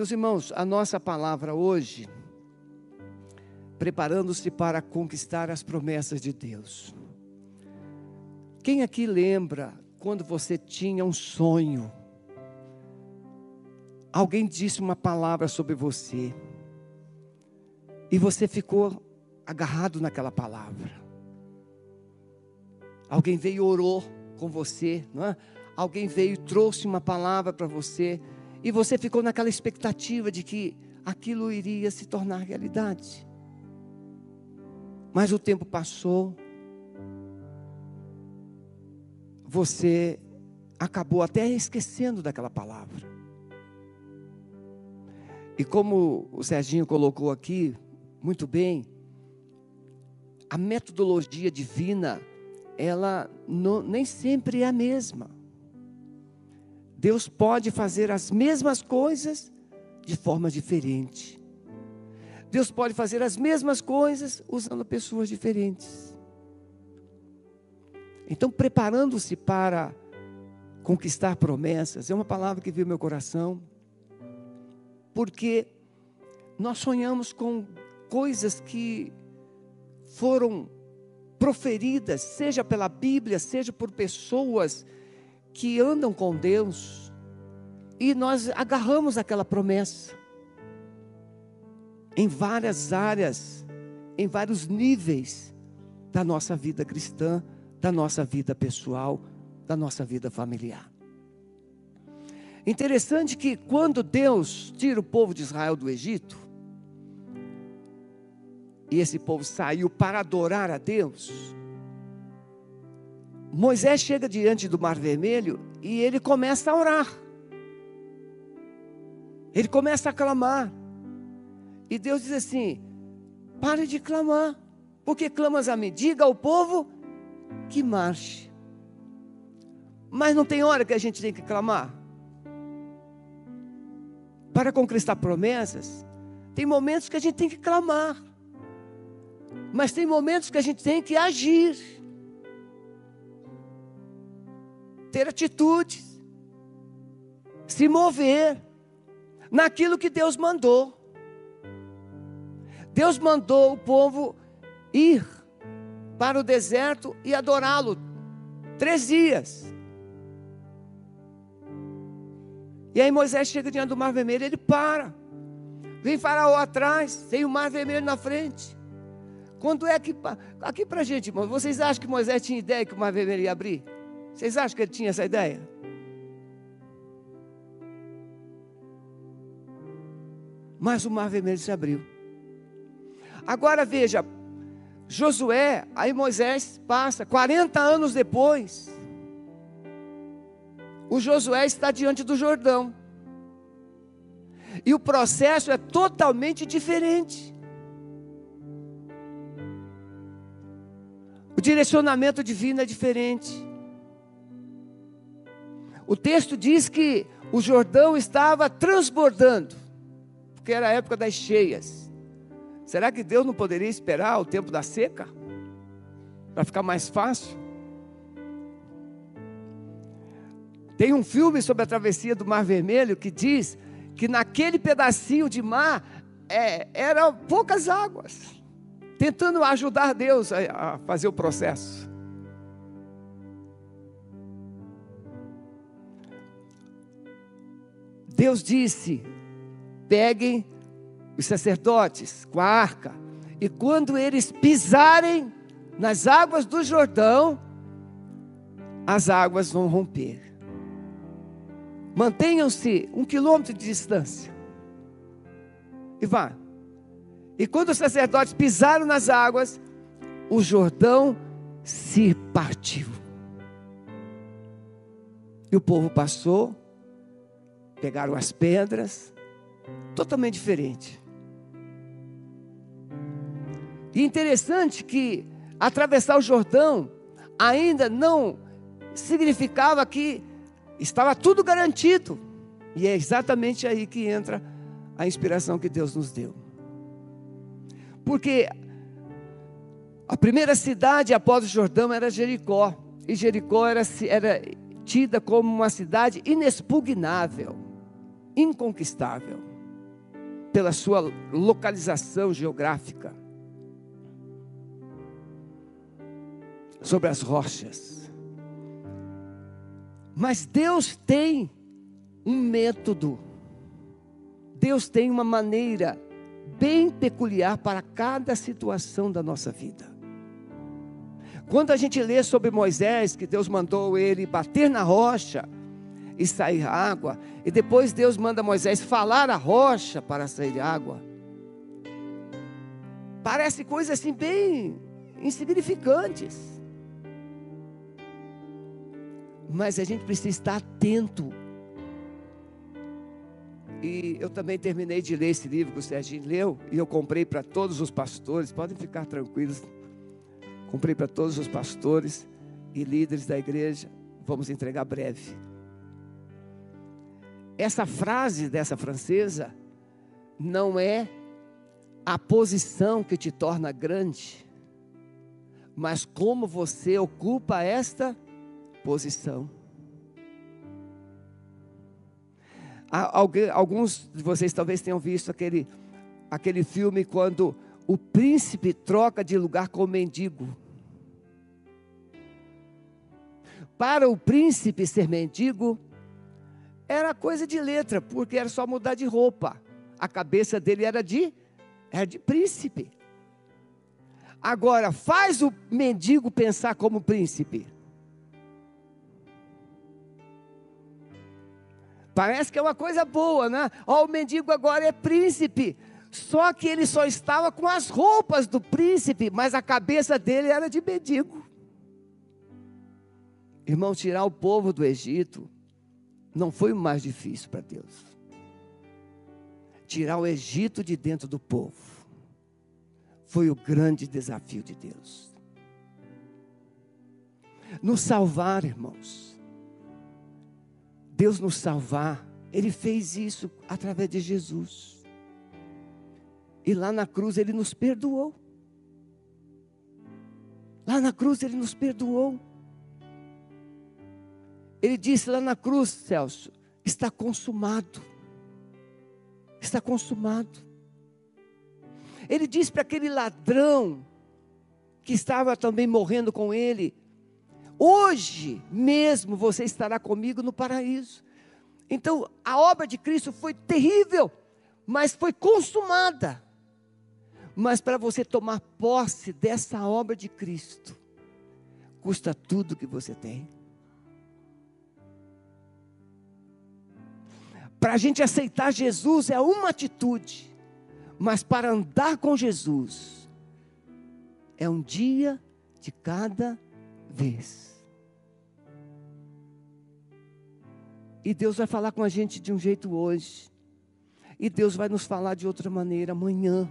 Meus irmãos, a nossa palavra hoje, preparando-se para conquistar as promessas de Deus. Quem aqui lembra quando você tinha um sonho? Alguém disse uma palavra sobre você e você ficou agarrado naquela palavra. Alguém veio e orou com você, não é? Alguém veio e trouxe uma palavra para você e você ficou naquela expectativa de que aquilo iria se tornar realidade. Mas o tempo passou, você acabou até esquecendo daquela palavra. E como o Serginho colocou aqui, muito bem, a metodologia divina, ela não, nem sempre é a mesma. Deus pode fazer as mesmas coisas de forma diferente. Deus pode fazer as mesmas coisas usando pessoas diferentes. Então, preparando-se para conquistar promessas, é uma palavra que veio no meu coração, porque nós sonhamos com coisas que foram proferidas, seja pela Bíblia, seja por pessoas que andam com Deus, e nós agarramos aquela promessa em várias áreas, em vários níveis da nossa vida cristã, da nossa vida pessoal, da nossa vida familiar. Interessante que quando Deus tira o povo de Israel do Egito, e esse povo saiu para adorar a Deus, Moisés chega diante do Mar Vermelho e ele começa a orar. Ele começa a clamar. E Deus diz assim: pare de clamar. Porque clamas a mim? Diga ao povo que marche. Mas não tem hora que a gente tem que clamar. Para conquistar promessas, tem momentos que a gente tem que clamar. Mas tem momentos que a gente tem que agir. Ter atitudes. Se mover naquilo que Deus mandou. Deus mandou o povo ir para o deserto e adorá-lo três dias. E aí Moisés chega diante do mar vermelho, ele para. Vem Faraó atrás, tem o mar vermelho na frente. Quando é que. Aqui para gente, irmão, vocês acham que Moisés tinha ideia que o mar vermelho ia abrir? Vocês acham que ele tinha essa ideia? Mas o mar vermelho se abriu. Agora veja, Josué, aí Moisés passa, 40 anos depois, o Josué está diante do Jordão. E o processo é totalmente diferente. O direcionamento divino é diferente. O texto diz que o Jordão estava transbordando, porque era a época das cheias. Será que Deus não poderia esperar o tempo da seca? Para ficar mais fácil? Tem um filme sobre a travessia do Mar Vermelho que diz que naquele pedacinho de mar é, eram poucas águas tentando ajudar Deus a, a fazer o processo. Deus disse: peguem os sacerdotes com a arca, e quando eles pisarem nas águas do Jordão, as águas vão romper. Mantenham-se um quilômetro de distância. E vá. E quando os sacerdotes pisaram nas águas, o Jordão se partiu. E o povo passou, pegaram as pedras, totalmente diferente. E interessante que atravessar o Jordão ainda não significava que estava tudo garantido. E é exatamente aí que entra a inspiração que Deus nos deu. Porque a primeira cidade após o Jordão era Jericó. E Jericó era, era tida como uma cidade inexpugnável, inconquistável. pela sua localização geográfica, sobre as rochas. Mas Deus tem um método, Deus tem uma maneira bem peculiar para cada situação da nossa vida. Quando a gente lê sobre Moisés, que Deus mandou ele bater na rocha e sair água, e depois Deus manda Moisés falar a rocha para sair água. Parece coisas assim bem insignificantes. Mas a gente precisa estar atento e eu também terminei de ler esse livro que o Serginho leu, e eu comprei para todos os pastores, podem ficar tranquilos. Comprei para todos os pastores e líderes da igreja. Vamos entregar breve. Essa frase dessa francesa não é a posição que te torna grande, mas como você ocupa esta posição. Alguns de vocês talvez tenham visto aquele, aquele filme quando o príncipe troca de lugar com o mendigo. Para o príncipe ser mendigo, era coisa de letra, porque era só mudar de roupa. A cabeça dele era de, era de príncipe. Agora, faz o mendigo pensar como príncipe. Parece que é uma coisa boa, né? Ó, o mendigo agora é príncipe. Só que ele só estava com as roupas do príncipe, mas a cabeça dele era de mendigo. Irmão, tirar o povo do Egito não foi o mais difícil para Deus. Tirar o Egito de dentro do povo foi o grande desafio de Deus. Nos salvar, irmãos Deus nos salvar, Ele fez isso através de Jesus. E lá na cruz Ele nos perdoou. Lá na cruz Ele nos perdoou. Ele disse lá na cruz, Celso, está consumado. Está consumado. Ele disse para aquele ladrão que estava também morrendo com ele: Hoje mesmo você estará comigo no paraíso. Então, a obra de Cristo foi terrível, mas foi consumada. Mas para você tomar posse dessa obra de Cristo, custa tudo que você tem. Para a gente aceitar Jesus é uma atitude, mas para andar com Jesus é um dia de cada vez. E Deus vai falar com a gente de um jeito hoje. E Deus vai nos falar de outra maneira amanhã.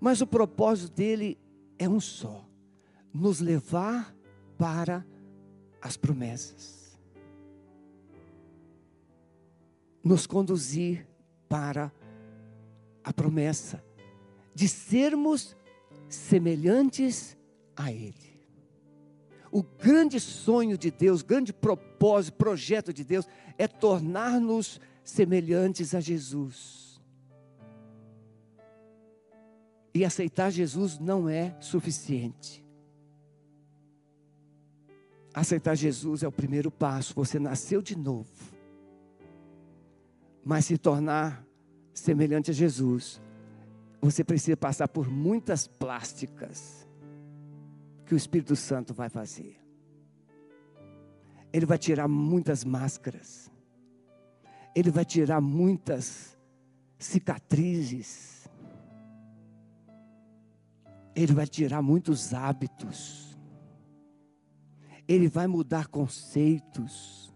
Mas o propósito dele é um só: nos levar para as promessas. Nos conduzir para a promessa de sermos semelhantes a Ele. O grande sonho de Deus, grande propósito, projeto de Deus é tornar-nos semelhantes a Jesus. E aceitar Jesus não é suficiente. Aceitar Jesus é o primeiro passo, você nasceu de novo. Mas se tornar semelhante a Jesus, você precisa passar por muitas plásticas que o Espírito Santo vai fazer. Ele vai tirar muitas máscaras. Ele vai tirar muitas cicatrizes. Ele vai tirar muitos hábitos. Ele vai mudar conceitos.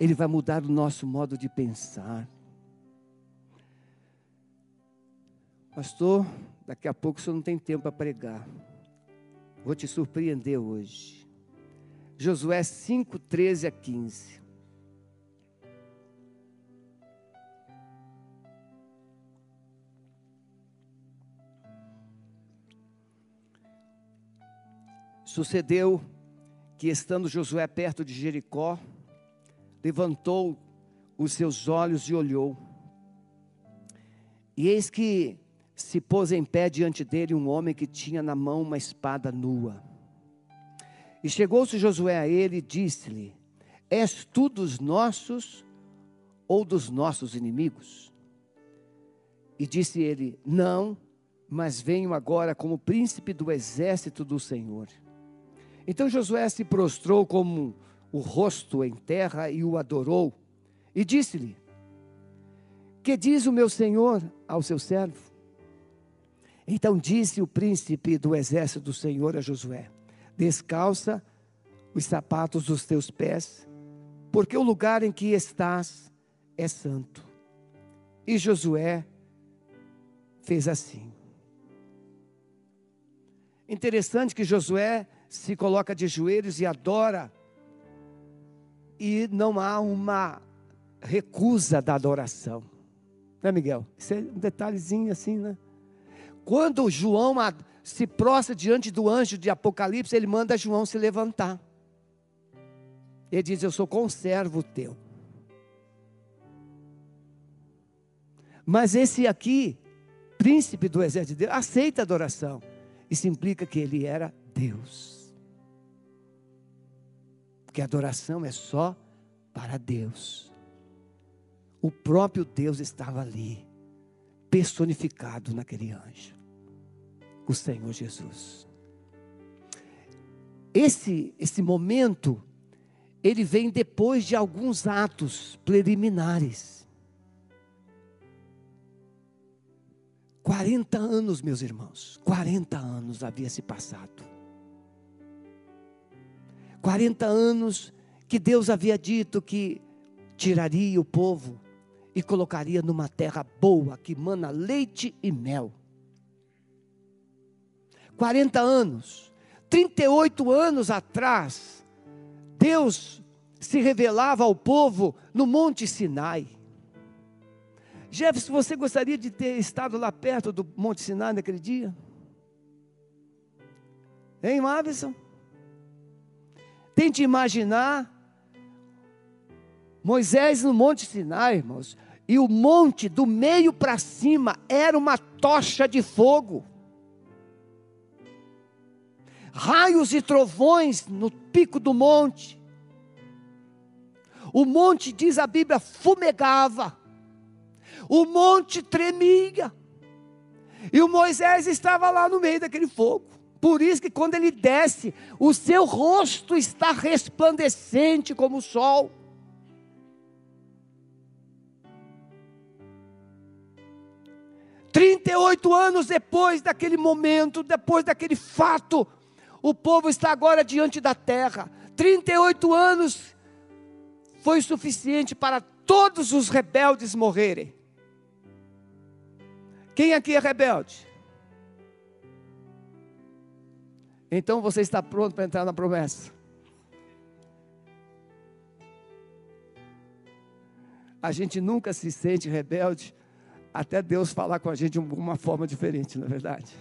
Ele vai mudar o nosso modo de pensar. Pastor, daqui a pouco o senhor não tem tempo para pregar. Vou te surpreender hoje. Josué 5, 13 a 15. Sucedeu que, estando Josué perto de Jericó, levantou os seus olhos e olhou, E eis que se pôs em pé diante dele um homem que tinha na mão uma espada nua. E chegou-se Josué a ele e disse-lhe: És tu dos nossos ou dos nossos inimigos? E disse ele: Não, mas venho agora como príncipe do exército do Senhor. Então Josué se prostrou como o rosto em terra e o adorou. E disse-lhe: Que diz o meu senhor ao seu servo? Então disse o príncipe do exército do Senhor a Josué: Descalça os sapatos dos teus pés, porque o lugar em que estás é santo. E Josué fez assim. Interessante que Josué se coloca de joelhos e adora, e não há uma recusa da adoração. Né, Miguel? Isso é um detalhezinho assim, né? Quando João se prostra diante do anjo de Apocalipse, ele manda João se levantar. Ele diz: Eu sou conservo teu. Mas esse aqui, príncipe do exército de Deus, aceita a adoração. Isso implica que ele era Deus. Porque adoração é só para Deus. O próprio Deus estava ali, personificado naquele anjo. O Senhor Jesus. Esse, esse momento, ele vem depois de alguns atos preliminares. 40 anos, meus irmãos, 40 anos havia se passado. 40 anos que Deus havia dito que tiraria o povo e colocaria numa terra boa, que mana leite e mel. 40 anos, 38 anos atrás, Deus se revelava ao povo no Monte Sinai. Jefferson, você gostaria de ter estado lá perto do Monte Sinai naquele dia? Hein, Mavison? Tente imaginar Moisés no Monte Sinai, irmãos, e o monte do meio para cima era uma tocha de fogo. Raios e trovões no pico do monte. O monte, diz a Bíblia, fumegava o monte tremia. E o Moisés estava lá no meio daquele fogo. Por isso que quando ele desce, o seu rosto está resplandecente como o sol. Trinta e oito anos depois daquele momento, depois daquele fato, o povo está agora diante da terra. Trinta e oito anos foi suficiente para todos os rebeldes morrerem. Quem aqui é rebelde? Então você está pronto para entrar na promessa. A gente nunca se sente rebelde até Deus falar com a gente de uma forma diferente, na é verdade.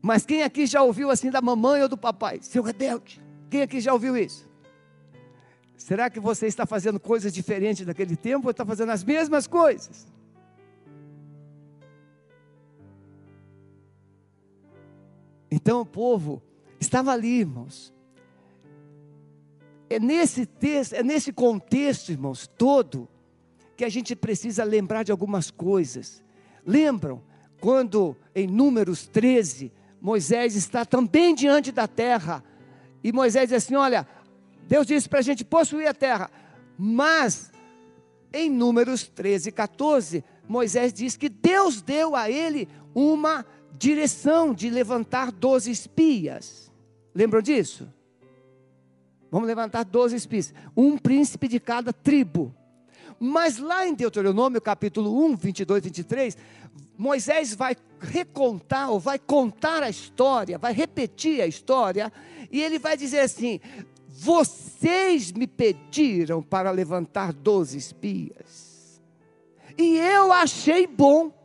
Mas quem aqui já ouviu assim da mamãe ou do papai? Seu rebelde. Quem aqui já ouviu isso? Será que você está fazendo coisas diferentes daquele tempo ou está fazendo as mesmas coisas? Então o povo estava ali, irmãos. É nesse texto, é nesse contexto, irmãos, todo, que a gente precisa lembrar de algumas coisas. Lembram quando em Números 13, Moisés está também diante da terra, e Moisés diz assim: Olha, Deus disse para a gente possuir a terra. Mas, em Números 13, 14, Moisés diz que Deus deu a ele uma direção de levantar 12 espias. Lembram disso? Vamos levantar 12 espias. Um príncipe de cada tribo. Mas lá em Deuteronômio capítulo 1, 22, 23, Moisés vai recontar, ou vai contar a história, vai repetir a história, e ele vai dizer assim: vocês me pediram para levantar doze espias, e eu achei bom.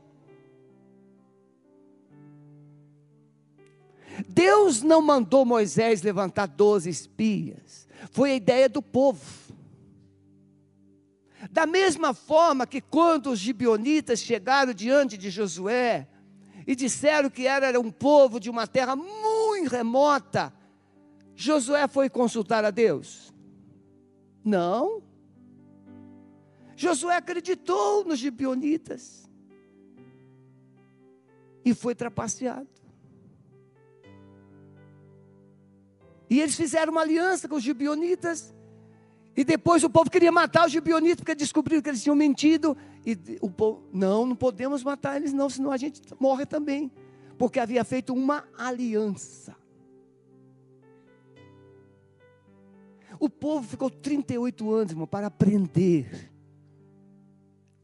Deus não mandou Moisés levantar doze espias, foi a ideia do povo. Da mesma forma que quando os gibionitas chegaram diante de Josué e disseram que era um povo de uma terra muito remota, Josué foi consultar a Deus? Não. Josué acreditou nos gibionitas e foi trapaceado. E eles fizeram uma aliança com os gibionitas. E depois o povo queria matar os gibionitas porque descobriram que eles tinham mentido. E o povo, não, não podemos matar eles não, senão a gente morre também. Porque havia feito uma aliança. O povo ficou 38 anos, irmão, para aprender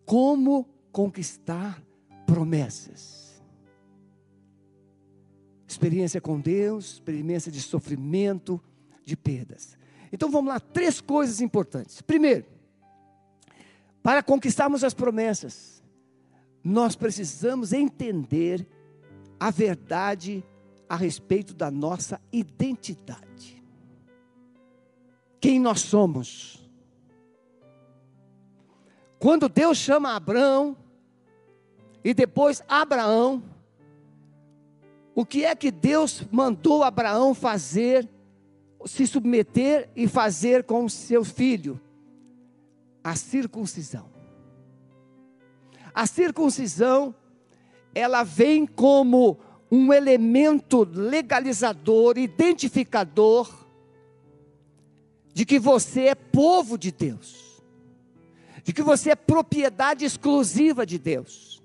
como conquistar promessas. Experiência com Deus, experiência de sofrimento, de perdas. Então vamos lá, três coisas importantes. Primeiro, para conquistarmos as promessas, nós precisamos entender a verdade a respeito da nossa identidade. Quem nós somos. Quando Deus chama Abraão e depois Abraão, o que é que Deus mandou Abraão fazer, se submeter e fazer com seu filho? A circuncisão. A circuncisão, ela vem como um elemento legalizador, identificador, de que você é povo de Deus de que você é propriedade exclusiva de Deus.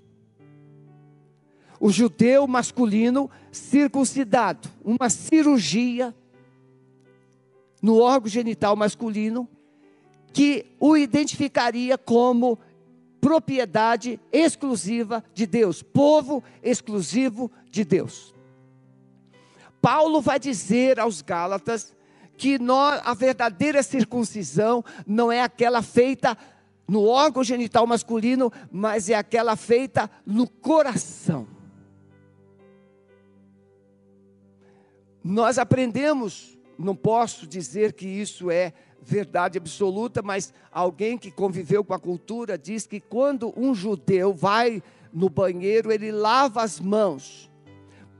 O judeu masculino circuncidado, uma cirurgia no órgão genital masculino que o identificaria como propriedade exclusiva de Deus, povo exclusivo de Deus. Paulo vai dizer aos Gálatas que nós, a verdadeira circuncisão não é aquela feita no órgão genital masculino, mas é aquela feita no coração. Nós aprendemos, não posso dizer que isso é verdade absoluta, mas alguém que conviveu com a cultura diz que quando um judeu vai no banheiro, ele lava as mãos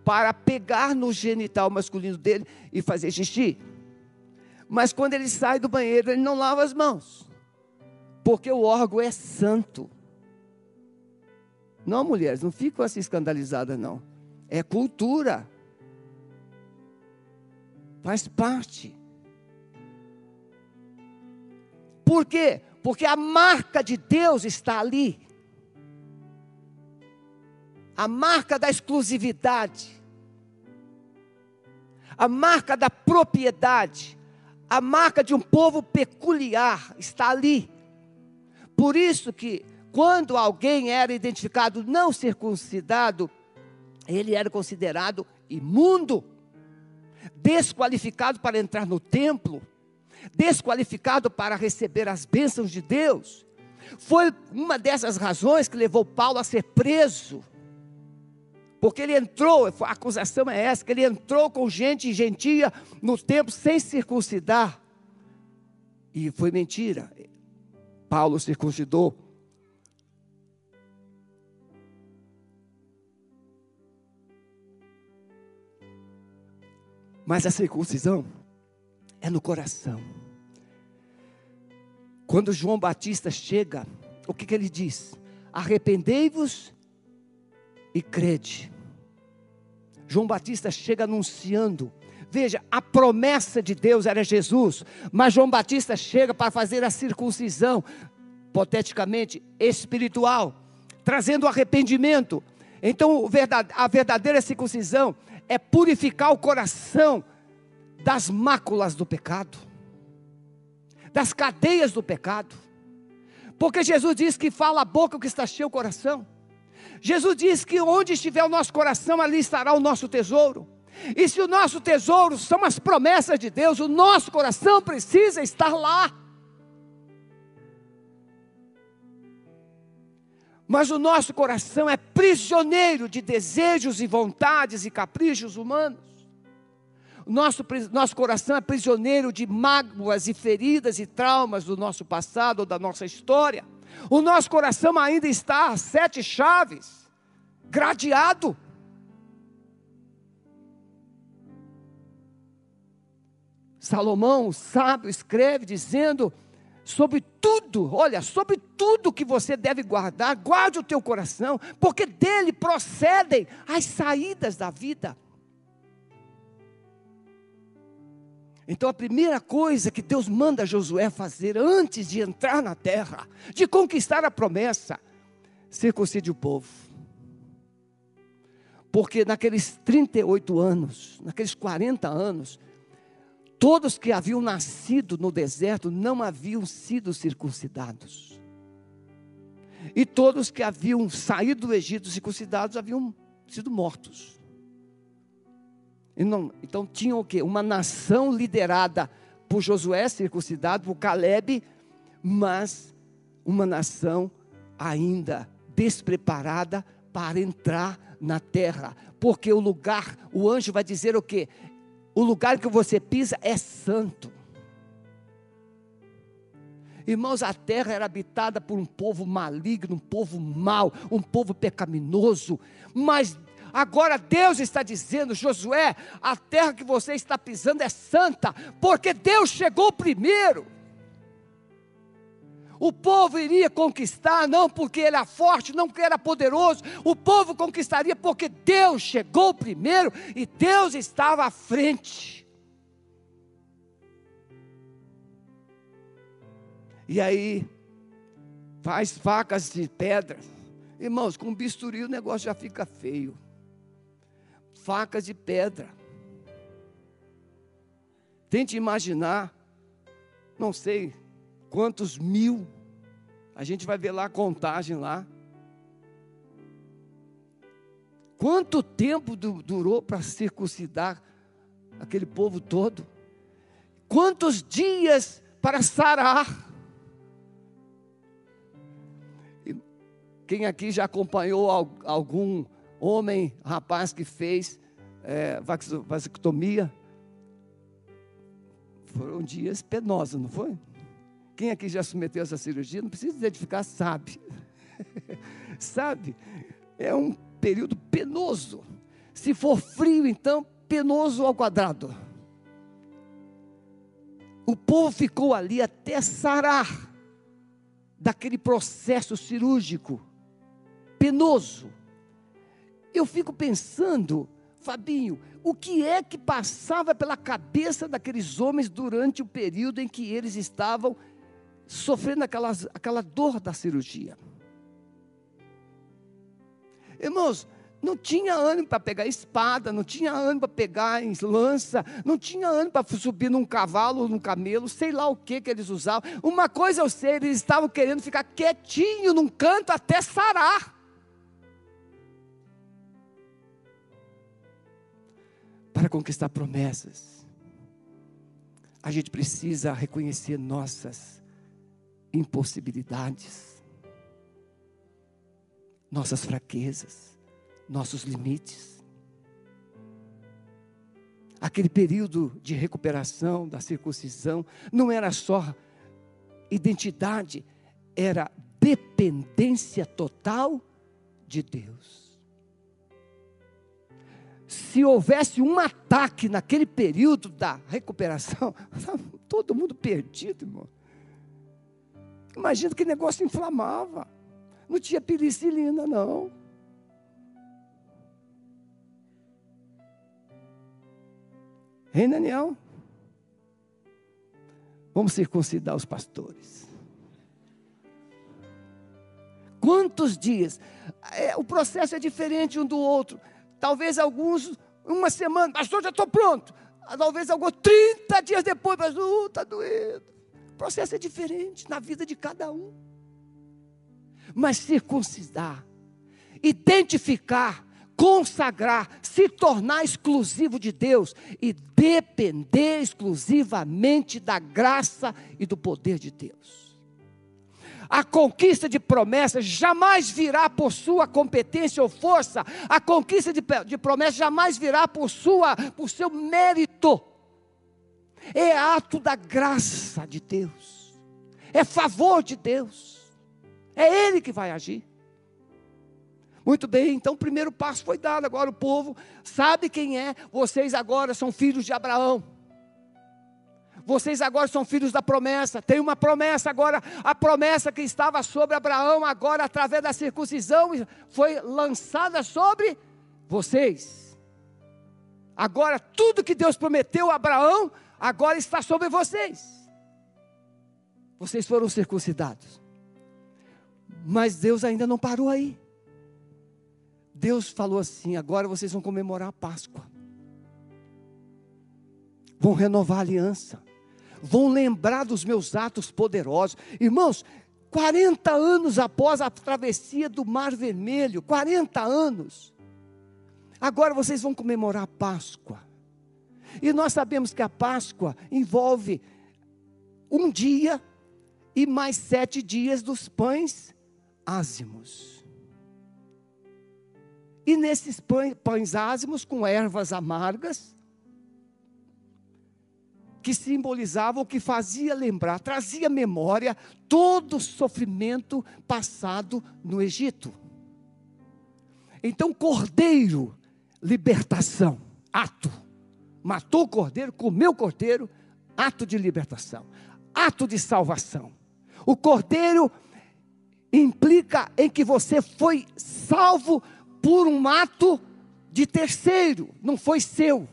para pegar no genital masculino dele e fazer xixi. Mas quando ele sai do banheiro, ele não lava as mãos porque o órgão é santo. Não, mulheres, não ficam assim escandalizadas, não. É cultura. Faz parte. Por quê? Porque a marca de Deus está ali. A marca da exclusividade. A marca da propriedade. A marca de um povo peculiar está ali. Por isso que quando alguém era identificado não circuncidado, ele era considerado imundo, desqualificado para entrar no templo, desqualificado para receber as bênçãos de Deus. Foi uma dessas razões que levou Paulo a ser preso. Porque ele entrou, a acusação é essa, que ele entrou com gente gentia no templo sem circuncidar. E foi mentira. Paulo circuncidou. Mas a circuncisão é no coração. Quando João Batista chega, o que, que ele diz? Arrependei-vos e crede. João Batista chega anunciando Veja, a promessa de Deus era Jesus, mas João Batista chega para fazer a circuncisão, hipoteticamente espiritual, trazendo arrependimento. Então, a verdadeira circuncisão é purificar o coração das máculas do pecado, das cadeias do pecado. Porque Jesus diz que fala a boca o que está cheio o coração. Jesus diz que onde estiver o nosso coração, ali estará o nosso tesouro. E se o nosso tesouro são as promessas de Deus, o nosso coração precisa estar lá. Mas o nosso coração é prisioneiro de desejos e vontades e caprichos humanos. Nosso, nosso coração é prisioneiro de mágoas e feridas e traumas do nosso passado ou da nossa história. O nosso coração ainda está a sete chaves, gradeado. Salomão, sábio, escreve dizendo: sobre tudo, olha, sobre tudo que você deve guardar, guarde o teu coração, porque dele procedem as saídas da vida. Então a primeira coisa que Deus manda Josué fazer antes de entrar na terra, de conquistar a promessa, circuncide o povo. Porque naqueles 38 anos, naqueles 40 anos, Todos que haviam nascido no deserto não haviam sido circuncidados. E todos que haviam saído do Egito circuncidados haviam sido mortos. Não, então tinha o quê? Uma nação liderada por Josué, circuncidado, por Caleb, mas uma nação ainda despreparada para entrar na terra. Porque o lugar, o anjo vai dizer o quê? O lugar que você pisa é santo. Irmãos, a terra era habitada por um povo maligno, um povo mau, um povo pecaminoso, mas agora Deus está dizendo, Josué, a terra que você está pisando é santa, porque Deus chegou primeiro. O povo iria conquistar, não porque ele era forte, não porque era poderoso. O povo conquistaria porque Deus chegou primeiro e Deus estava à frente. E aí, faz facas de pedra. Irmãos, com bisturi o negócio já fica feio. Facas de pedra. Tente imaginar, não sei, quantos mil. A gente vai ver lá a contagem lá. Quanto tempo durou para circuncidar aquele povo todo? Quantos dias para sarar? Quem aqui já acompanhou algum homem, rapaz que fez é, vasectomia? Foram dias penosos, não foi? Quem aqui já submeteu essa cirurgia, não precisa identificar, sabe. sabe? É um período penoso. Se for frio, então, penoso ao quadrado. O povo ficou ali até sarar daquele processo cirúrgico penoso. Eu fico pensando, Fabinho, o que é que passava pela cabeça daqueles homens durante o período em que eles estavam sofrendo aquelas, aquela dor da cirurgia. Irmãos, não tinha ânimo para pegar espada, não tinha ânimo para pegar lança, não tinha ânimo para subir num cavalo, num camelo, sei lá o que que eles usavam. Uma coisa eu sei, eles estavam querendo ficar quietinho num canto até sarar. Para conquistar promessas, a gente precisa reconhecer nossas impossibilidades, nossas fraquezas, nossos limites. Aquele período de recuperação da circuncisão não era só identidade, era dependência total de Deus. Se houvesse um ataque naquele período da recuperação, todo mundo perdido, irmão. Imagina que negócio inflamava. Não tinha penicilina, não. Hein, Daniel? Vamos circuncidar os pastores. Quantos dias? É, o processo é diferente um do outro. Talvez alguns, uma semana, pastor, já estou pronto. Talvez alguns 30 dias depois, pastor, está uh, doendo. O processo é diferente na vida de cada um. Mas circuncidar, identificar, consagrar, se tornar exclusivo de Deus e depender exclusivamente da graça e do poder de Deus. A conquista de promessas jamais virá por sua competência ou força. A conquista de, de promessas jamais virá por sua, por seu mérito é ato da graça de Deus, é favor de Deus, É Ele que vai agir. Muito bem, então o primeiro passo foi dado. Agora o povo sabe quem é. Vocês agora são filhos de Abraão. Vocês agora são filhos da promessa. Tem uma promessa agora. A promessa que estava sobre Abraão, agora através da circuncisão, foi lançada sobre vocês. Agora tudo que Deus prometeu a Abraão, agora está sobre vocês. Vocês foram circuncidados. Mas Deus ainda não parou aí. Deus falou assim: agora vocês vão comemorar a Páscoa. Vão renovar a aliança. Vão lembrar dos meus atos poderosos. Irmãos, 40 anos após a travessia do Mar Vermelho, 40 anos. Agora vocês vão comemorar a Páscoa. E nós sabemos que a Páscoa envolve um dia e mais sete dias dos pães ázimos. E nesses pães ázimos com ervas amargas, que simbolizavam, que fazia lembrar, trazia memória todo o sofrimento passado no Egito. Então, cordeiro, libertação, ato. Matou o cordeiro, comeu o cordeiro, ato de libertação, ato de salvação. O cordeiro implica em que você foi salvo por um ato de terceiro, não foi seu.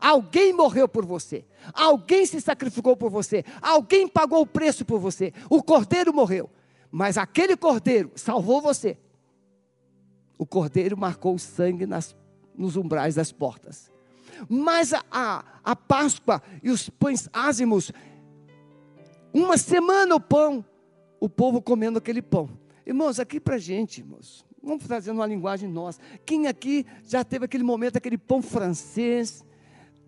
Alguém morreu por você, alguém se sacrificou por você, alguém pagou o preço por você. O cordeiro morreu, mas aquele cordeiro salvou você. O cordeiro marcou o sangue nas, nos umbrais das portas. Mas a, a, a Páscoa e os pães ázimos uma semana o pão, o povo comendo aquele pão. Irmãos, aqui para gente, irmãos, vamos fazendo uma linguagem nossa. Quem aqui já teve aquele momento, aquele pão francês,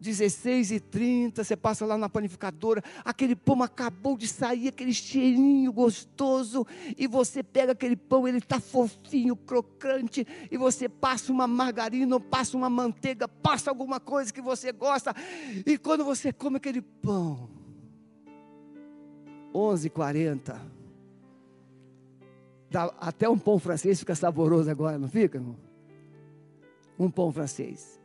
16 e 30, você passa lá na panificadora, aquele pão acabou de sair, aquele cheirinho gostoso, e você pega aquele pão, ele está fofinho, crocante, e você passa uma margarina, passa uma manteiga, passa alguma coisa que você gosta, e quando você come aquele pão, 11h40. Até um pão francês fica saboroso agora, não fica? Irmão? Um pão francês.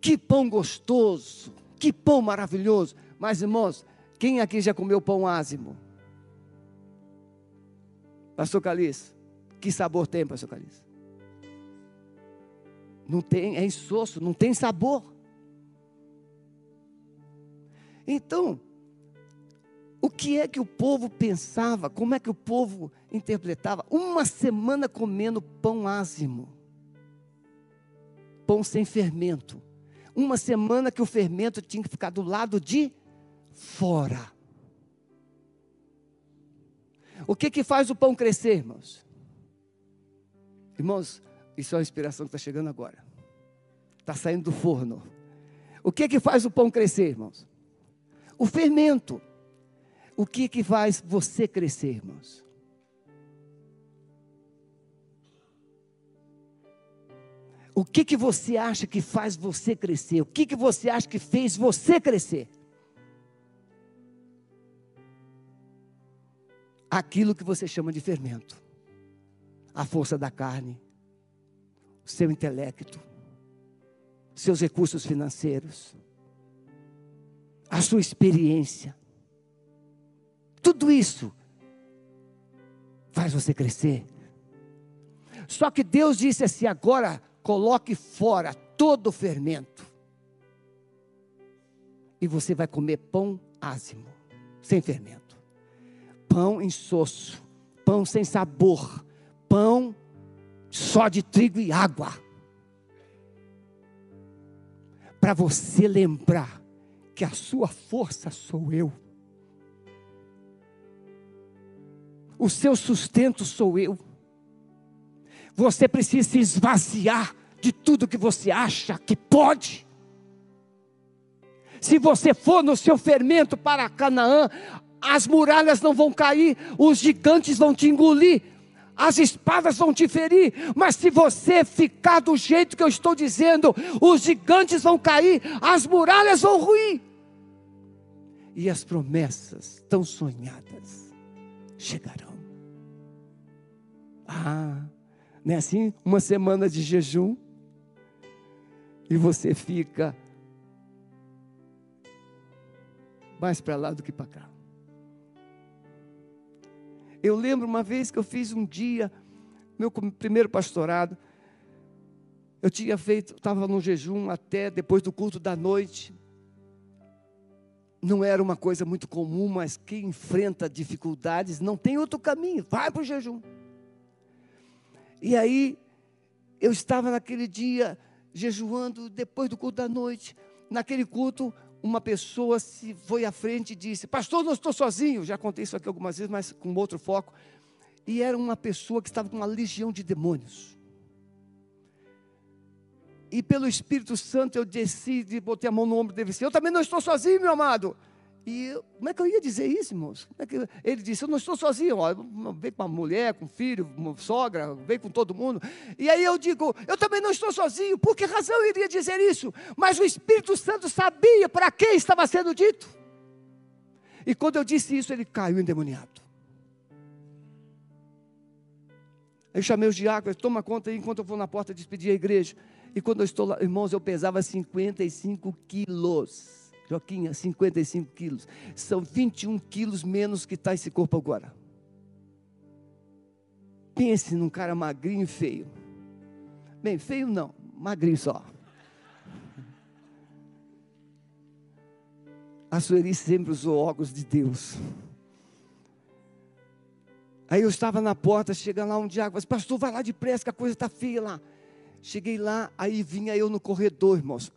Que pão gostoso, que pão maravilhoso. Mas, irmãos, quem aqui já comeu pão ázimo? Pastor Caliço, que sabor tem, Pastor Caliço? Não tem, é insosso, não tem sabor. Então, o que é que o povo pensava? Como é que o povo interpretava? Uma semana comendo pão ázimo, pão sem fermento. Uma semana que o fermento tinha que ficar do lado de fora. O que que faz o pão crescer, irmãos? Irmãos, isso é uma inspiração que está chegando agora. Está saindo do forno. O que que faz o pão crescer, irmãos? O fermento. O que que faz você crescer, irmãos? O que que você acha que faz você crescer? O que que você acha que fez você crescer? Aquilo que você chama de fermento. A força da carne, o seu intelecto, seus recursos financeiros, a sua experiência, tudo isso faz você crescer. Só que Deus disse assim: agora coloque fora todo o fermento. E você vai comer pão ázimo, sem fermento. Pão insosso, pão sem sabor, pão só de trigo e água. Para você lembrar que a sua força sou eu. o seu sustento sou eu. Você precisa se esvaziar de tudo que você acha que pode. Se você for no seu fermento para Canaã, as muralhas não vão cair, os gigantes vão te engolir, as espadas vão te ferir, mas se você ficar do jeito que eu estou dizendo, os gigantes vão cair, as muralhas vão ruir, e as promessas tão sonhadas chegarão. Ah, não é assim? Uma semana de jejum e você fica mais para lá do que para cá. Eu lembro uma vez que eu fiz um dia, meu primeiro pastorado, eu tinha feito, estava no jejum até depois do culto da noite. Não era uma coisa muito comum, mas quem enfrenta dificuldades não tem outro caminho, vai para o jejum. E aí, eu estava naquele dia jejuando depois do culto da noite. Naquele culto, uma pessoa se foi à frente e disse: Pastor, não estou sozinho. Já contei isso aqui algumas vezes, mas com outro foco. E era uma pessoa que estava com uma legião de demônios. E pelo Espírito Santo eu desci e botei a mão no ombro dele e disse: Eu também não estou sozinho, meu amado. E como é que eu ia dizer isso, irmãos? É que, ele disse: Eu não estou sozinho, ó, veio com uma mulher, com um filho, uma sogra, veio com todo mundo. E aí eu digo: Eu também não estou sozinho. Por que razão eu iria dizer isso? Mas o Espírito Santo sabia para quem estava sendo dito. E quando eu disse isso, ele caiu endemoniado. Eu chamei os diáconos, toma conta aí enquanto eu vou na porta despedir a igreja. E quando eu estou lá, irmãos, eu pesava 55 quilos. Joquinha, 55 quilos. São 21 quilos menos que está esse corpo agora. Pense num cara magrinho e feio. Bem, feio não, magrinho só. A Sueli sempre usou óculos de Deus. Aí eu estava na porta, chega lá um diácono, assim, pastor, vai lá depressa que a coisa está feia lá. Cheguei lá, aí vinha eu no corredor, irmãos.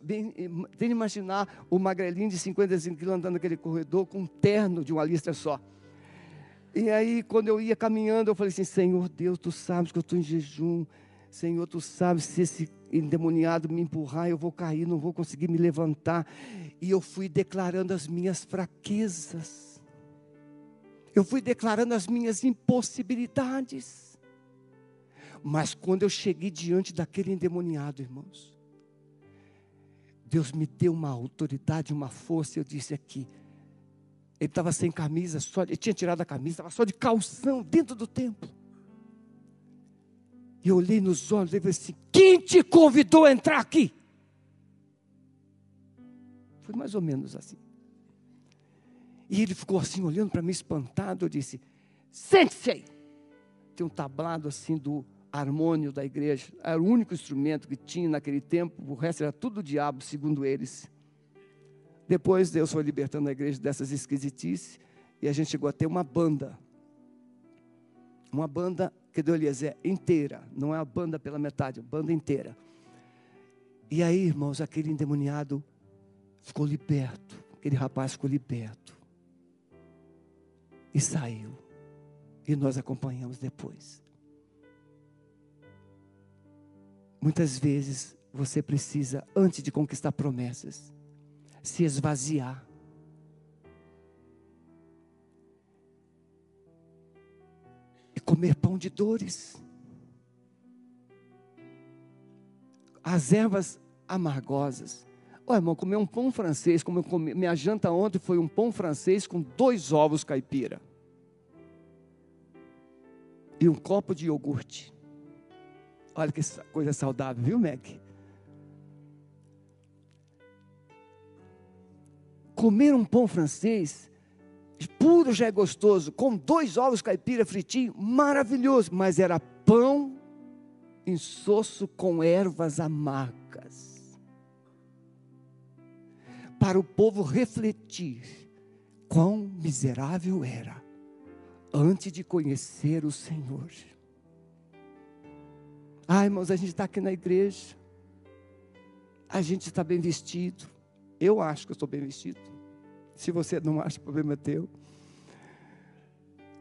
Tem imaginar o magrelinho de 55 quilos andando naquele corredor com um terno de uma lista só. E aí, quando eu ia caminhando, eu falei assim: Senhor Deus, tu sabes que eu estou em jejum. Senhor, tu sabes se esse endemoniado me empurrar, eu vou cair, não vou conseguir me levantar. E eu fui declarando as minhas fraquezas. Eu fui declarando as minhas impossibilidades. Mas quando eu cheguei diante daquele endemoniado, irmãos, Deus me deu uma autoridade, uma força. Eu disse aqui, ele estava sem camisa, só, ele tinha tirado a camisa, estava só de calção dentro do templo. E eu olhei nos olhos e falei assim: quem te convidou a entrar aqui? Foi mais ou menos assim. E ele ficou assim, olhando para mim, espantado. Eu disse: sente-se aí. Tem um tablado assim do harmônio da igreja. Era o único instrumento que tinha naquele tempo, o resto era tudo o diabo, segundo eles. Depois Deus foi libertando a igreja dessas esquisitices e a gente chegou a ter uma banda. Uma banda que deu Eliezer inteira, não é a banda pela metade, a banda inteira. E aí, irmãos, aquele endemoniado ficou liberto, aquele rapaz ficou liberto. E saiu. E nós acompanhamos depois. Muitas vezes você precisa, antes de conquistar promessas, se esvaziar. E comer pão de dores. As ervas amargosas. Olha, irmão, comer um pão francês, como eu comi, minha janta ontem foi um pão francês com dois ovos caipira. E um copo de iogurte. Olha que coisa saudável, viu, Meg? Comer um pão francês, puro já é gostoso, com dois ovos caipira fritinho, maravilhoso, mas era pão insosso com ervas amargas. Para o povo refletir quão miserável era antes de conhecer o Senhor. Ah, irmãos, a gente está aqui na igreja. A gente está bem vestido. Eu acho que eu estou bem vestido. Se você não acha, o problema é teu.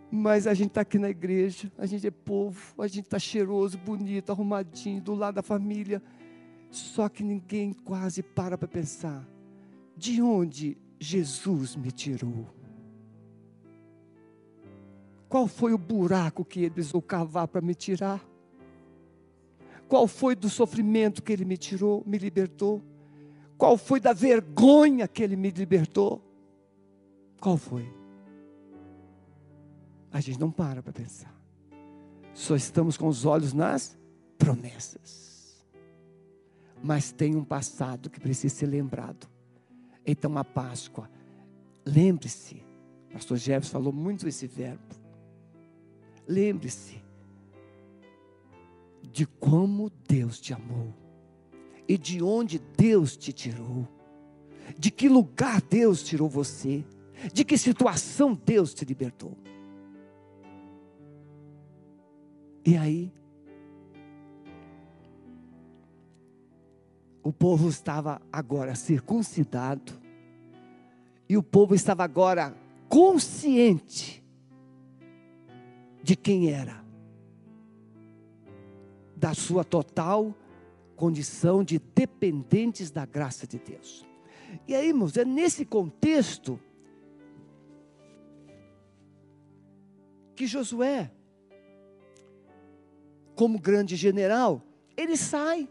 Mas a gente está aqui na igreja, a gente é povo, a gente está cheiroso, bonito, arrumadinho, do lado da família. Só que ninguém quase para para pensar: de onde Jesus me tirou? Qual foi o buraco que ele precisou cavar para me tirar? Qual foi do sofrimento que Ele me tirou, me libertou? Qual foi da vergonha que Ele me libertou? Qual foi? a gente não para para pensar. Só estamos com os olhos nas promessas. Mas tem um passado que precisa ser lembrado. Então a Páscoa, lembre-se, pastor Jefferson falou muito esse verbo. Lembre-se de como Deus te amou e de onde Deus te tirou, de que lugar Deus tirou você, de que situação Deus te libertou. E aí, o povo estava agora circuncidado, e o povo estava agora consciente de quem era, da sua total condição de dependentes da graça de Deus. E aí, irmãos, é nesse contexto que Josué, como grande general, ele sai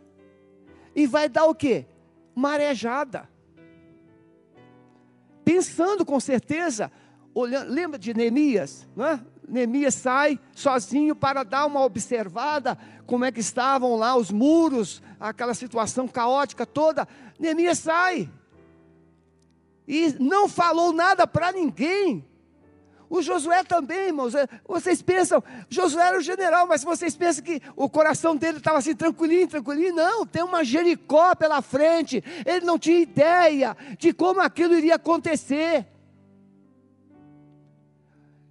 e vai dar o quê? Marejada. Pensando com certeza, olhando, lembra de Neemias, não é? Neemias sai sozinho para dar uma observada como é que estavam lá os muros, aquela situação caótica toda. Neemias sai e não falou nada para ninguém. O Josué também, irmãos. É, vocês pensam, Josué era o general, mas vocês pensam que o coração dele estava assim tranquilinho, tranquilinho? Não, tem uma Jericó pela frente. Ele não tinha ideia de como aquilo iria acontecer.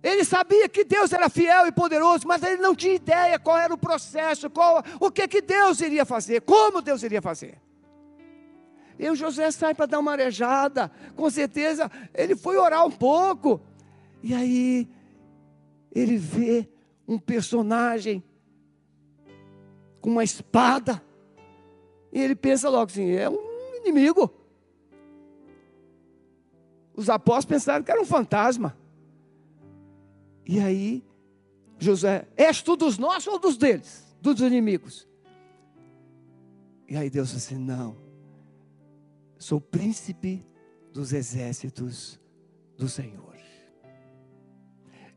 Ele sabia que Deus era fiel e poderoso, mas ele não tinha ideia qual era o processo, qual, o que, que Deus iria fazer, como Deus iria fazer. E o José sai para dar uma arejada, com certeza ele foi orar um pouco, e aí ele vê um personagem com uma espada, e ele pensa logo assim: é um inimigo. Os apóstolos pensaram que era um fantasma. E aí, José, és tu dos nossos ou dos deles? Dos inimigos? E aí Deus disse: Não, sou príncipe dos exércitos do Senhor.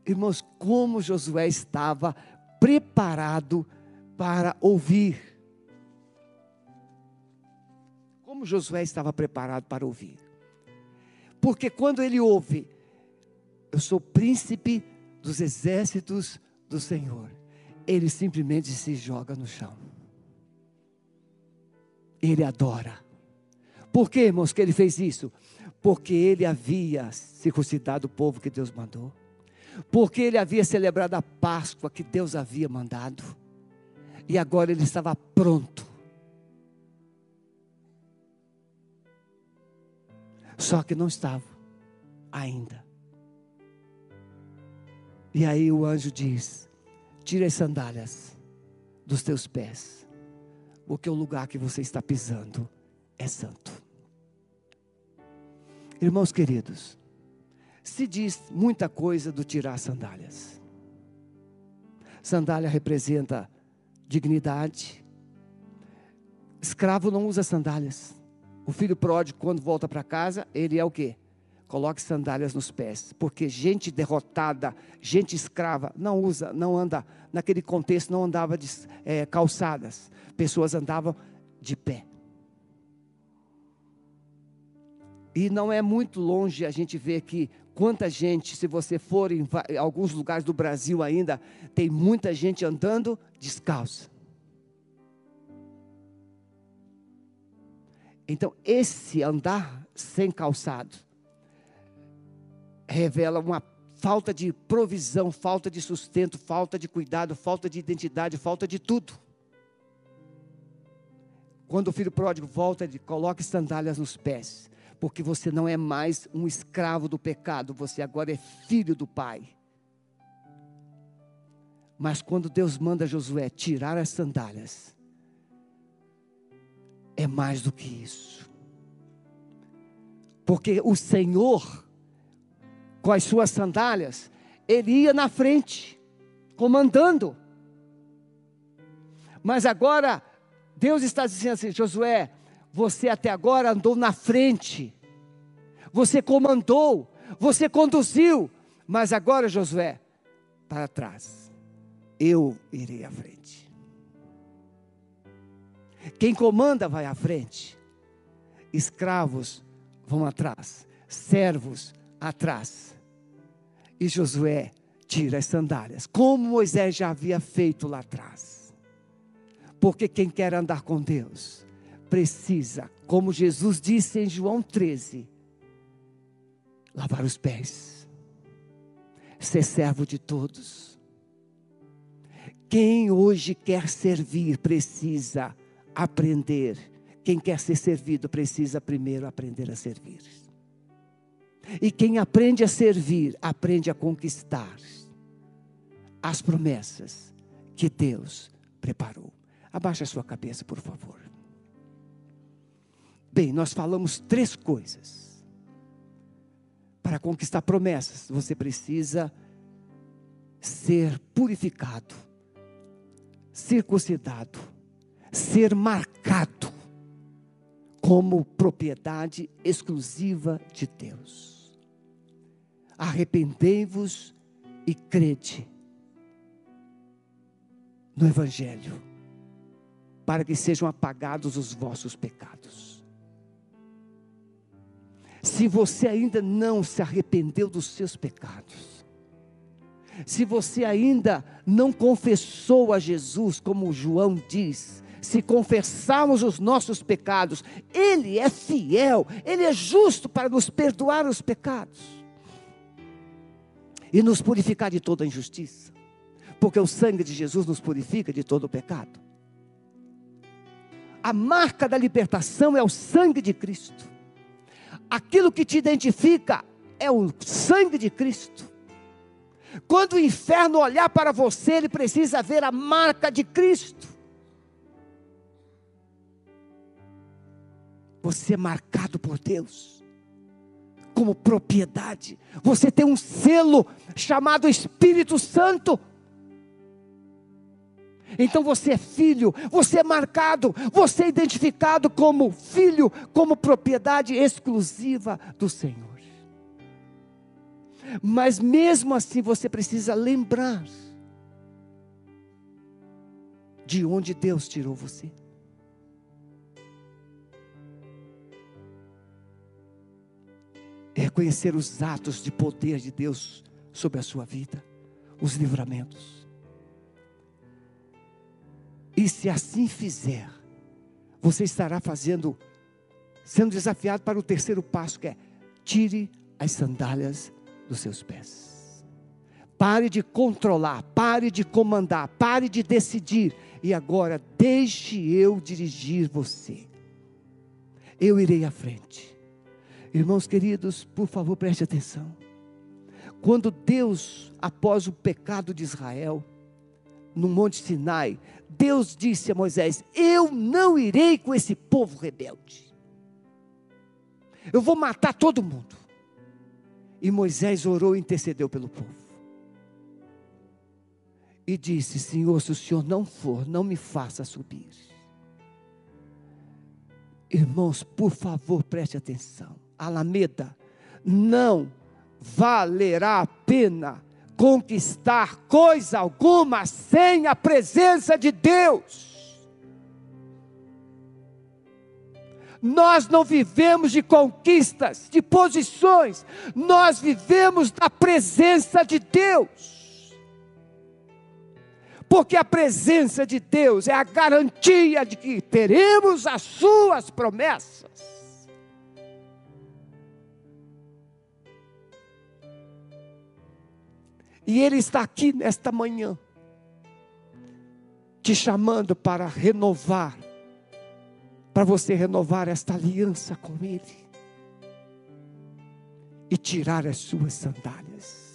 Irmãos, como Josué estava preparado para ouvir. Como Josué estava preparado para ouvir. Porque quando ele ouve, eu sou príncipe dos exércitos do Senhor, ele simplesmente se joga no chão. Ele adora. Por que, irmãos, que ele fez isso? Porque ele havia circuncidado o povo que Deus mandou. Porque ele havia celebrado a Páscoa que Deus havia mandado. E agora ele estava pronto. Só que não estava ainda. E aí o anjo diz: Tira as sandálias dos teus pés, porque o lugar que você está pisando é santo. Irmãos queridos, se diz muita coisa do tirar sandálias. Sandália representa dignidade. Escravo não usa sandálias. O filho pródigo, quando volta para casa, ele é o quê? Coloque sandálias nos pés, porque gente derrotada, gente escrava, não usa, não anda, naquele contexto não andava de é, calçadas, pessoas andavam de pé. E não é muito longe a gente ver que quanta gente, se você for em alguns lugares do Brasil ainda, tem muita gente andando descalça. Então, esse andar sem calçado revela uma falta de provisão, falta de sustento, falta de cuidado, falta de identidade, falta de tudo. Quando o filho pródigo volta, ele coloca sandálias nos pés, porque você não é mais um escravo do pecado, você agora é filho do Pai. Mas quando Deus manda Josué tirar as sandálias, é mais do que isso. Porque o Senhor com as suas sandálias, ele ia na frente, comandando. Mas agora, Deus está dizendo assim: Josué, você até agora andou na frente, você comandou, você conduziu, mas agora, Josué, para trás. Eu irei à frente. Quem comanda vai à frente. Escravos vão atrás, servos atrás. E Josué tira as sandálias, como Moisés já havia feito lá atrás. Porque quem quer andar com Deus precisa, como Jesus disse em João 13, lavar os pés, ser servo de todos. Quem hoje quer servir precisa aprender. Quem quer ser servido precisa primeiro aprender a servir. E quem aprende a servir, aprende a conquistar as promessas que Deus preparou. Abaixe a sua cabeça, por favor. Bem, nós falamos três coisas. Para conquistar promessas, você precisa ser purificado, circuncidado, ser marcado como propriedade exclusiva de Deus. Arrependei-vos e crede no Evangelho, para que sejam apagados os vossos pecados. Se você ainda não se arrependeu dos seus pecados, se você ainda não confessou a Jesus, como João diz, se confessarmos os nossos pecados, Ele é fiel, Ele é justo para nos perdoar os pecados e nos purificar de toda injustiça, porque o sangue de Jesus nos purifica de todo o pecado. A marca da libertação é o sangue de Cristo. Aquilo que te identifica é o sangue de Cristo. Quando o inferno olhar para você, ele precisa ver a marca de Cristo. Você é marcado por Deus como propriedade. Você tem um selo chamado Espírito Santo. Então você é filho, você é marcado, você é identificado como filho, como propriedade exclusiva do Senhor. Mas mesmo assim você precisa lembrar de onde Deus tirou você. Reconhecer os atos de poder de Deus sobre a sua vida, os livramentos. E se assim fizer, você estará fazendo, sendo desafiado para o terceiro passo, que é tire as sandálias dos seus pés. Pare de controlar, pare de comandar, pare de decidir. E agora, deixe eu dirigir você. Eu irei à frente. Irmãos queridos, por favor, preste atenção. Quando Deus, após o pecado de Israel, no Monte Sinai, Deus disse a Moisés: Eu não irei com esse povo rebelde. Eu vou matar todo mundo. E Moisés orou e intercedeu pelo povo. E disse: Senhor, se o Senhor não for, não me faça subir. Irmãos, por favor, preste atenção. Alameda, não valerá a pena conquistar coisa alguma sem a presença de Deus. Nós não vivemos de conquistas, de posições, nós vivemos da presença de Deus. Porque a presença de Deus é a garantia de que teremos as suas promessas. E Ele está aqui nesta manhã, te chamando para renovar, para você renovar esta aliança com Ele e tirar as suas sandálias.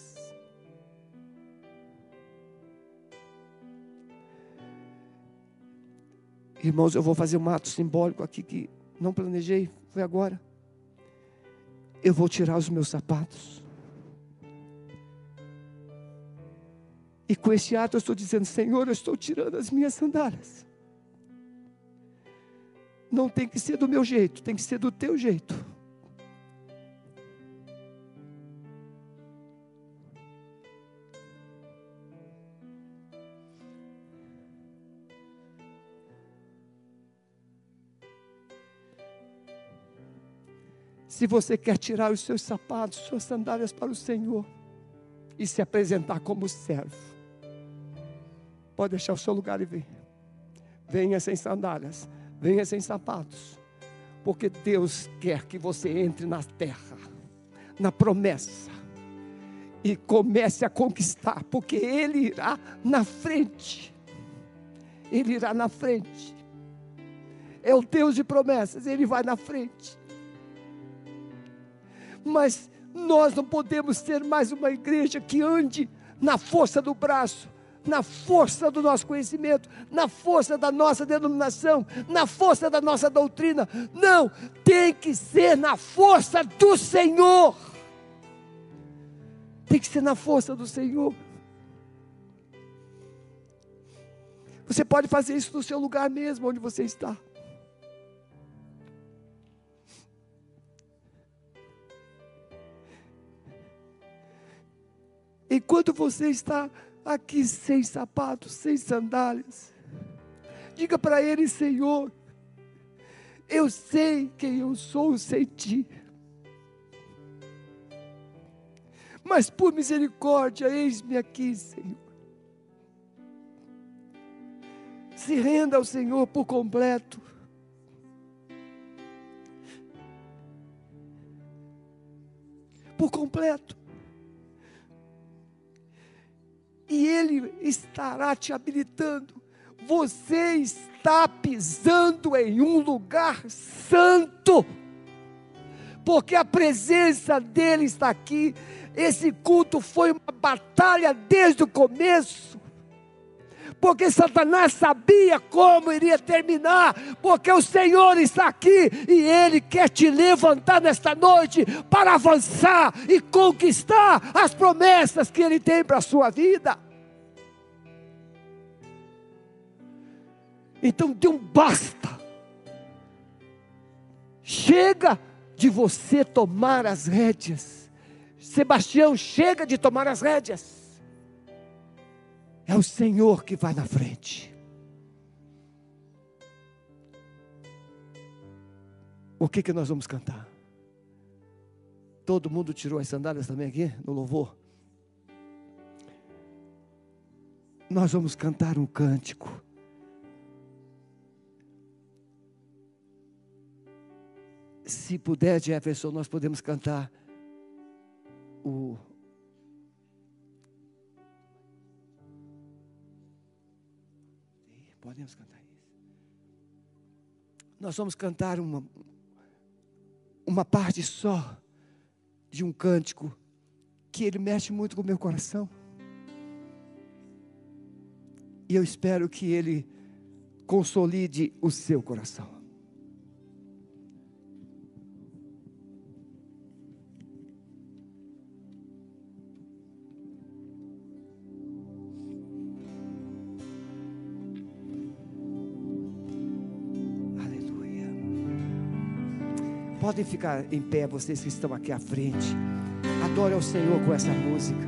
Irmãos, eu vou fazer um ato simbólico aqui que não planejei, foi agora. Eu vou tirar os meus sapatos. E com esse ato eu estou dizendo: Senhor, eu estou tirando as minhas sandálias. Não tem que ser do meu jeito, tem que ser do teu jeito. Se você quer tirar os seus sapatos, suas sandálias para o Senhor e se apresentar como servo, pode deixar o seu lugar e vir. Venha sem sandálias, venha sem sapatos, porque Deus quer que você entre na terra, na promessa, e comece a conquistar, porque Ele irá na frente. Ele irá na frente. É o Deus de promessas, Ele vai na frente mas nós não podemos ser mais uma igreja que ande na força do braço, na força do nosso conhecimento, na força da nossa denominação, na força da nossa doutrina. Não, tem que ser na força do Senhor. Tem que ser na força do Senhor. Você pode fazer isso no seu lugar mesmo, onde você está. Enquanto você está aqui sem sapatos, sem sandálias, diga para Ele: Senhor, eu sei quem eu sou sem Ti. Mas por misericórdia, eis-me aqui, Senhor. Se renda ao Senhor por completo. Por completo. Ele estará te habilitando. Você está pisando em um lugar santo, porque a presença dEle está aqui. Esse culto foi uma batalha desde o começo porque Satanás sabia como iria terminar, porque o Senhor está aqui e Ele quer te levantar nesta noite para avançar e conquistar as promessas que Ele tem para a sua vida. Então dê um basta. Chega de você tomar as rédeas. Sebastião, chega de tomar as rédeas. É o Senhor que vai na frente. O que, que nós vamos cantar? Todo mundo tirou as sandálias também aqui no louvor? Nós vamos cantar um cântico. Se puder, Jefferson, nós podemos cantar o Podemos cantar isso. Nós vamos cantar uma, uma parte só de um cântico que ele mexe muito com o meu coração. E eu espero que ele consolide o seu coração. Podem ficar em pé, vocês que estão aqui à frente. Adore ao Senhor com essa música.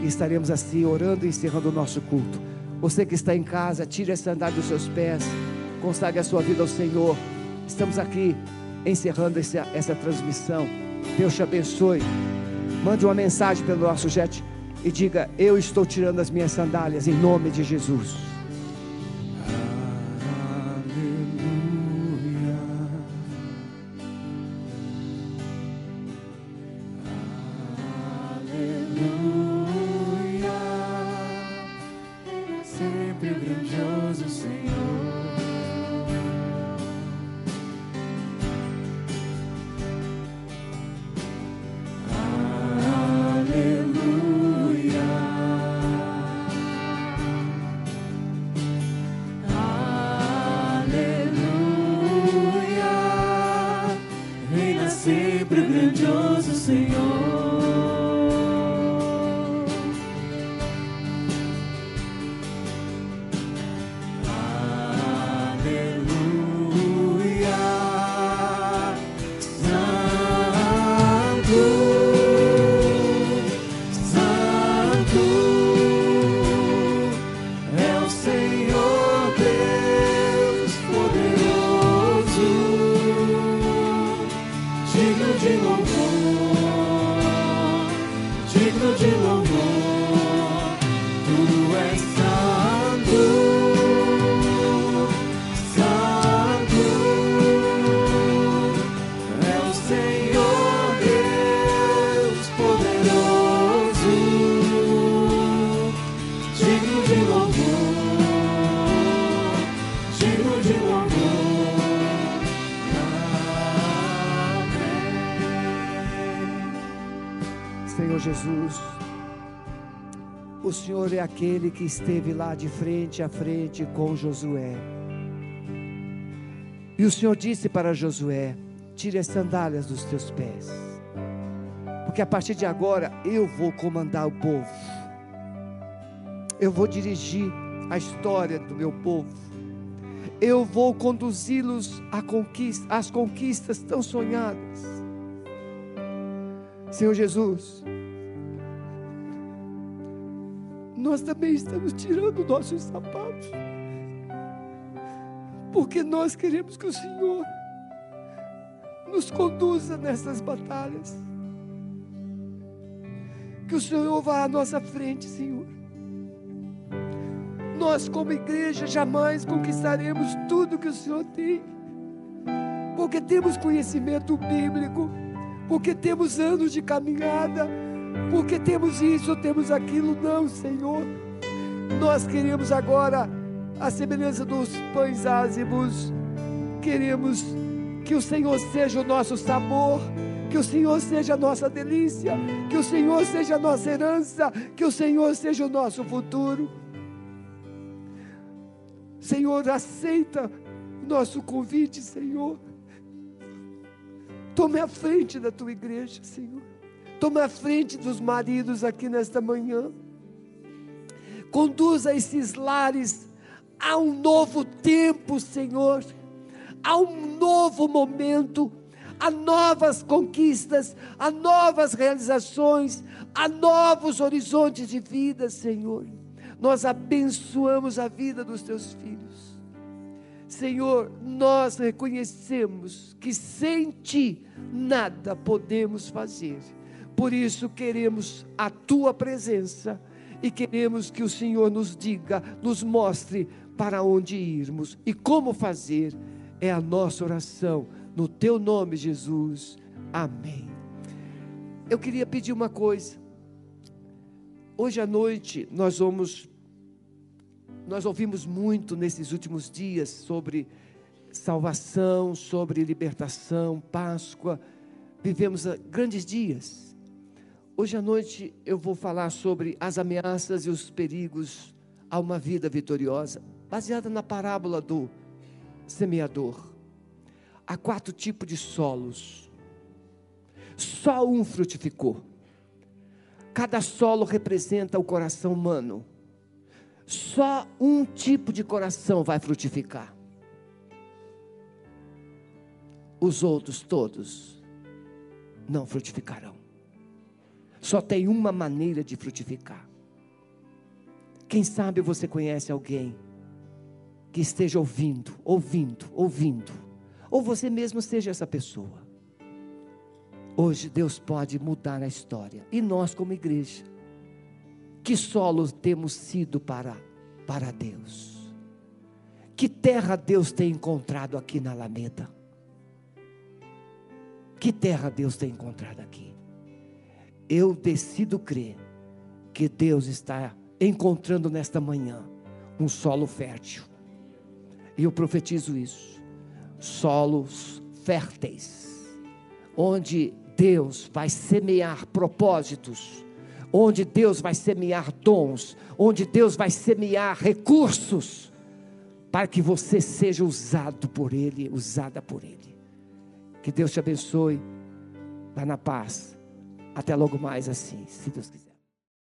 E estaremos assim orando e encerrando o nosso culto. Você que está em casa, tire a sandália dos seus pés. Consagre a sua vida ao Senhor. Estamos aqui encerrando essa, essa transmissão. Deus te abençoe. Mande uma mensagem pelo nosso jet e diga: Eu estou tirando as minhas sandálias em nome de. Jesus, aquele que esteve lá de frente a frente com Josué. E o Senhor disse para Josué: Tire as sandálias dos teus pés, porque a partir de agora eu vou comandar o povo, eu vou dirigir a história do meu povo, eu vou conduzi-los conquista, às conquistas tão sonhadas. Senhor Jesus, nós também estamos tirando nossos sapatos, porque nós queremos que o Senhor nos conduza nessas batalhas, que o Senhor vá à nossa frente, Senhor. Nós, como igreja, jamais conquistaremos tudo que o Senhor tem, porque temos conhecimento bíblico, porque temos anos de caminhada porque temos isso, temos aquilo. Não, Senhor. Nós queremos agora, a semelhança dos pães ázimos, queremos que o Senhor seja o nosso sabor, que o Senhor seja a nossa delícia, que o Senhor seja a nossa herança, que o Senhor seja o nosso futuro. Senhor, aceita nosso convite, Senhor. Tome a frente da tua igreja, Senhor. Toma a frente dos maridos aqui nesta manhã. Conduza esses lares a um novo tempo, Senhor, a um novo momento, a novas conquistas, a novas realizações, a novos horizontes de vida, Senhor. Nós abençoamos a vida dos teus filhos. Senhor, nós reconhecemos que sem ti nada podemos fazer por isso queremos a tua presença e queremos que o Senhor nos diga, nos mostre para onde irmos e como fazer. É a nossa oração no teu nome, Jesus. Amém. Eu queria pedir uma coisa. Hoje à noite nós vamos nós ouvimos muito nesses últimos dias sobre salvação, sobre libertação, Páscoa. Vivemos grandes dias. Hoje à noite eu vou falar sobre as ameaças e os perigos a uma vida vitoriosa, baseada na parábola do semeador. Há quatro tipos de solos. Só um frutificou. Cada solo representa o coração humano. Só um tipo de coração vai frutificar. Os outros todos não frutificarão. Só tem uma maneira de frutificar. Quem sabe você conhece alguém que esteja ouvindo, ouvindo, ouvindo, ou você mesmo seja essa pessoa. Hoje Deus pode mudar a história. E nós, como igreja, que solo temos sido para, para Deus? Que terra Deus tem encontrado aqui na Alameda? Que terra Deus tem encontrado aqui? Eu decido crer que Deus está encontrando nesta manhã um solo fértil. E eu profetizo isso. Solos férteis, onde Deus vai semear propósitos, onde Deus vai semear dons, onde Deus vai semear recursos, para que você seja usado por Ele, usada por Ele. Que Deus te abençoe. Vá na paz. Até logo mais assim, se Deus quiser.